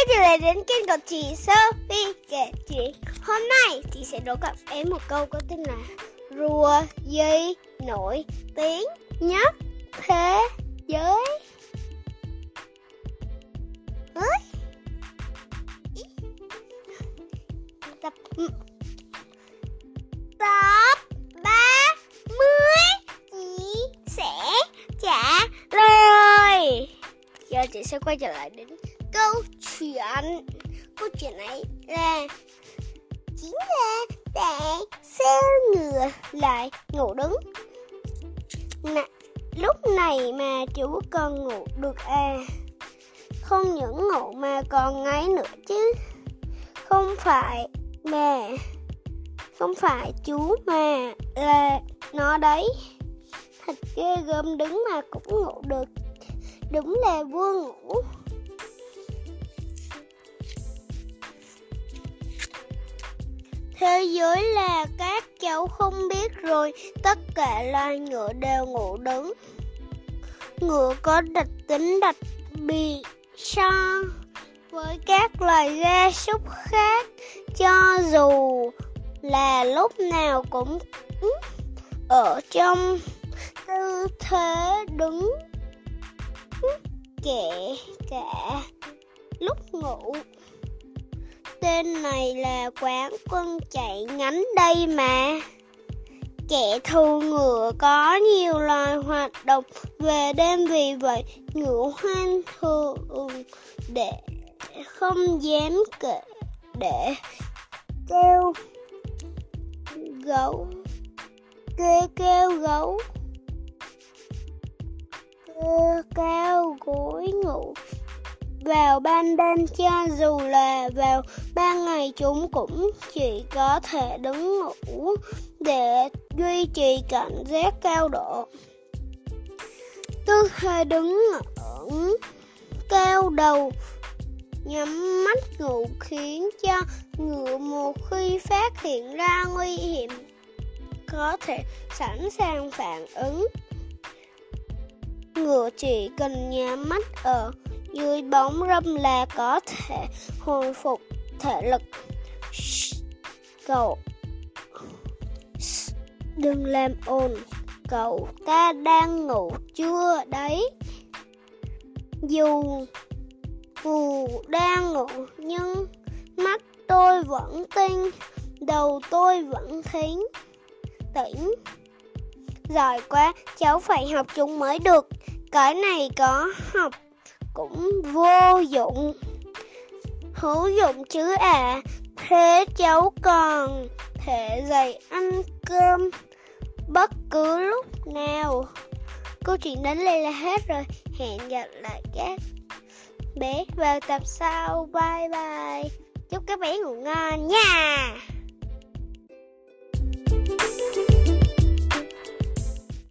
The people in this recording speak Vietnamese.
quay trở lại đến kênh của chị Sophie kể chuyện Hôm nay chị sẽ đố các em một câu có tên là Rùa gì nổi tiếng nhất thế giới. Ơi? Tập Tập ba mươi Chị sẽ trả lời. Giờ chị sẽ quay trở lại đến câu chuyện. Câu chuyện này là chính là để xe ngựa lại ngủ đứng. Nà, lúc này mà chú còn ngủ được à. Không những ngủ mà còn ngáy nữa chứ. Không phải mà không phải chú mà là nó đấy. Thật ghê gớm đứng mà cũng ngủ được. Đúng là vua ngủ Thế giới là các cháu không biết rồi, tất cả loài ngựa đều ngủ đứng. Ngựa có đặc tính đặc biệt so với các loài gia súc khác, cho dù là lúc nào cũng ở trong tư thế đứng kể cả lúc ngủ tên này là quán quân chạy ngắn đây mà. Kẻ thù ngựa có nhiều loài hoạt động về đêm, vì vậy ngựa hoang thường để không dám kể, để kêu gấu, kêu kêu gấu, kêu cao gối ngủ vào ban đêm cho dù là vào ban ngày chúng cũng chỉ có thể đứng ngủ để duy trì cảnh giác cao độ. Tư thế đứng ẩn cao đầu, nhắm mắt ngủ khiến cho ngựa một khi phát hiện ra nguy hiểm có thể sẵn sàng phản ứng. Ngựa chỉ cần nhắm mắt ở dưới bóng râm là có thể hồi phục thể lực. Cậu. Đừng làm ồn. Cậu ta đang ngủ chưa đấy? Dù dù đang ngủ, nhưng mắt tôi vẫn tinh, đầu tôi vẫn thính tỉnh giỏi quá, cháu phải học chúng mới được. Cái này có học cũng vô dụng. Hữu dụng chứ à? Thế cháu còn thể dạy ăn cơm bất cứ lúc nào. Câu chuyện đến đây là hết rồi. Hẹn gặp lại các bé vào tập sau. Bye bye. Chúc các bé ngủ ngon nha.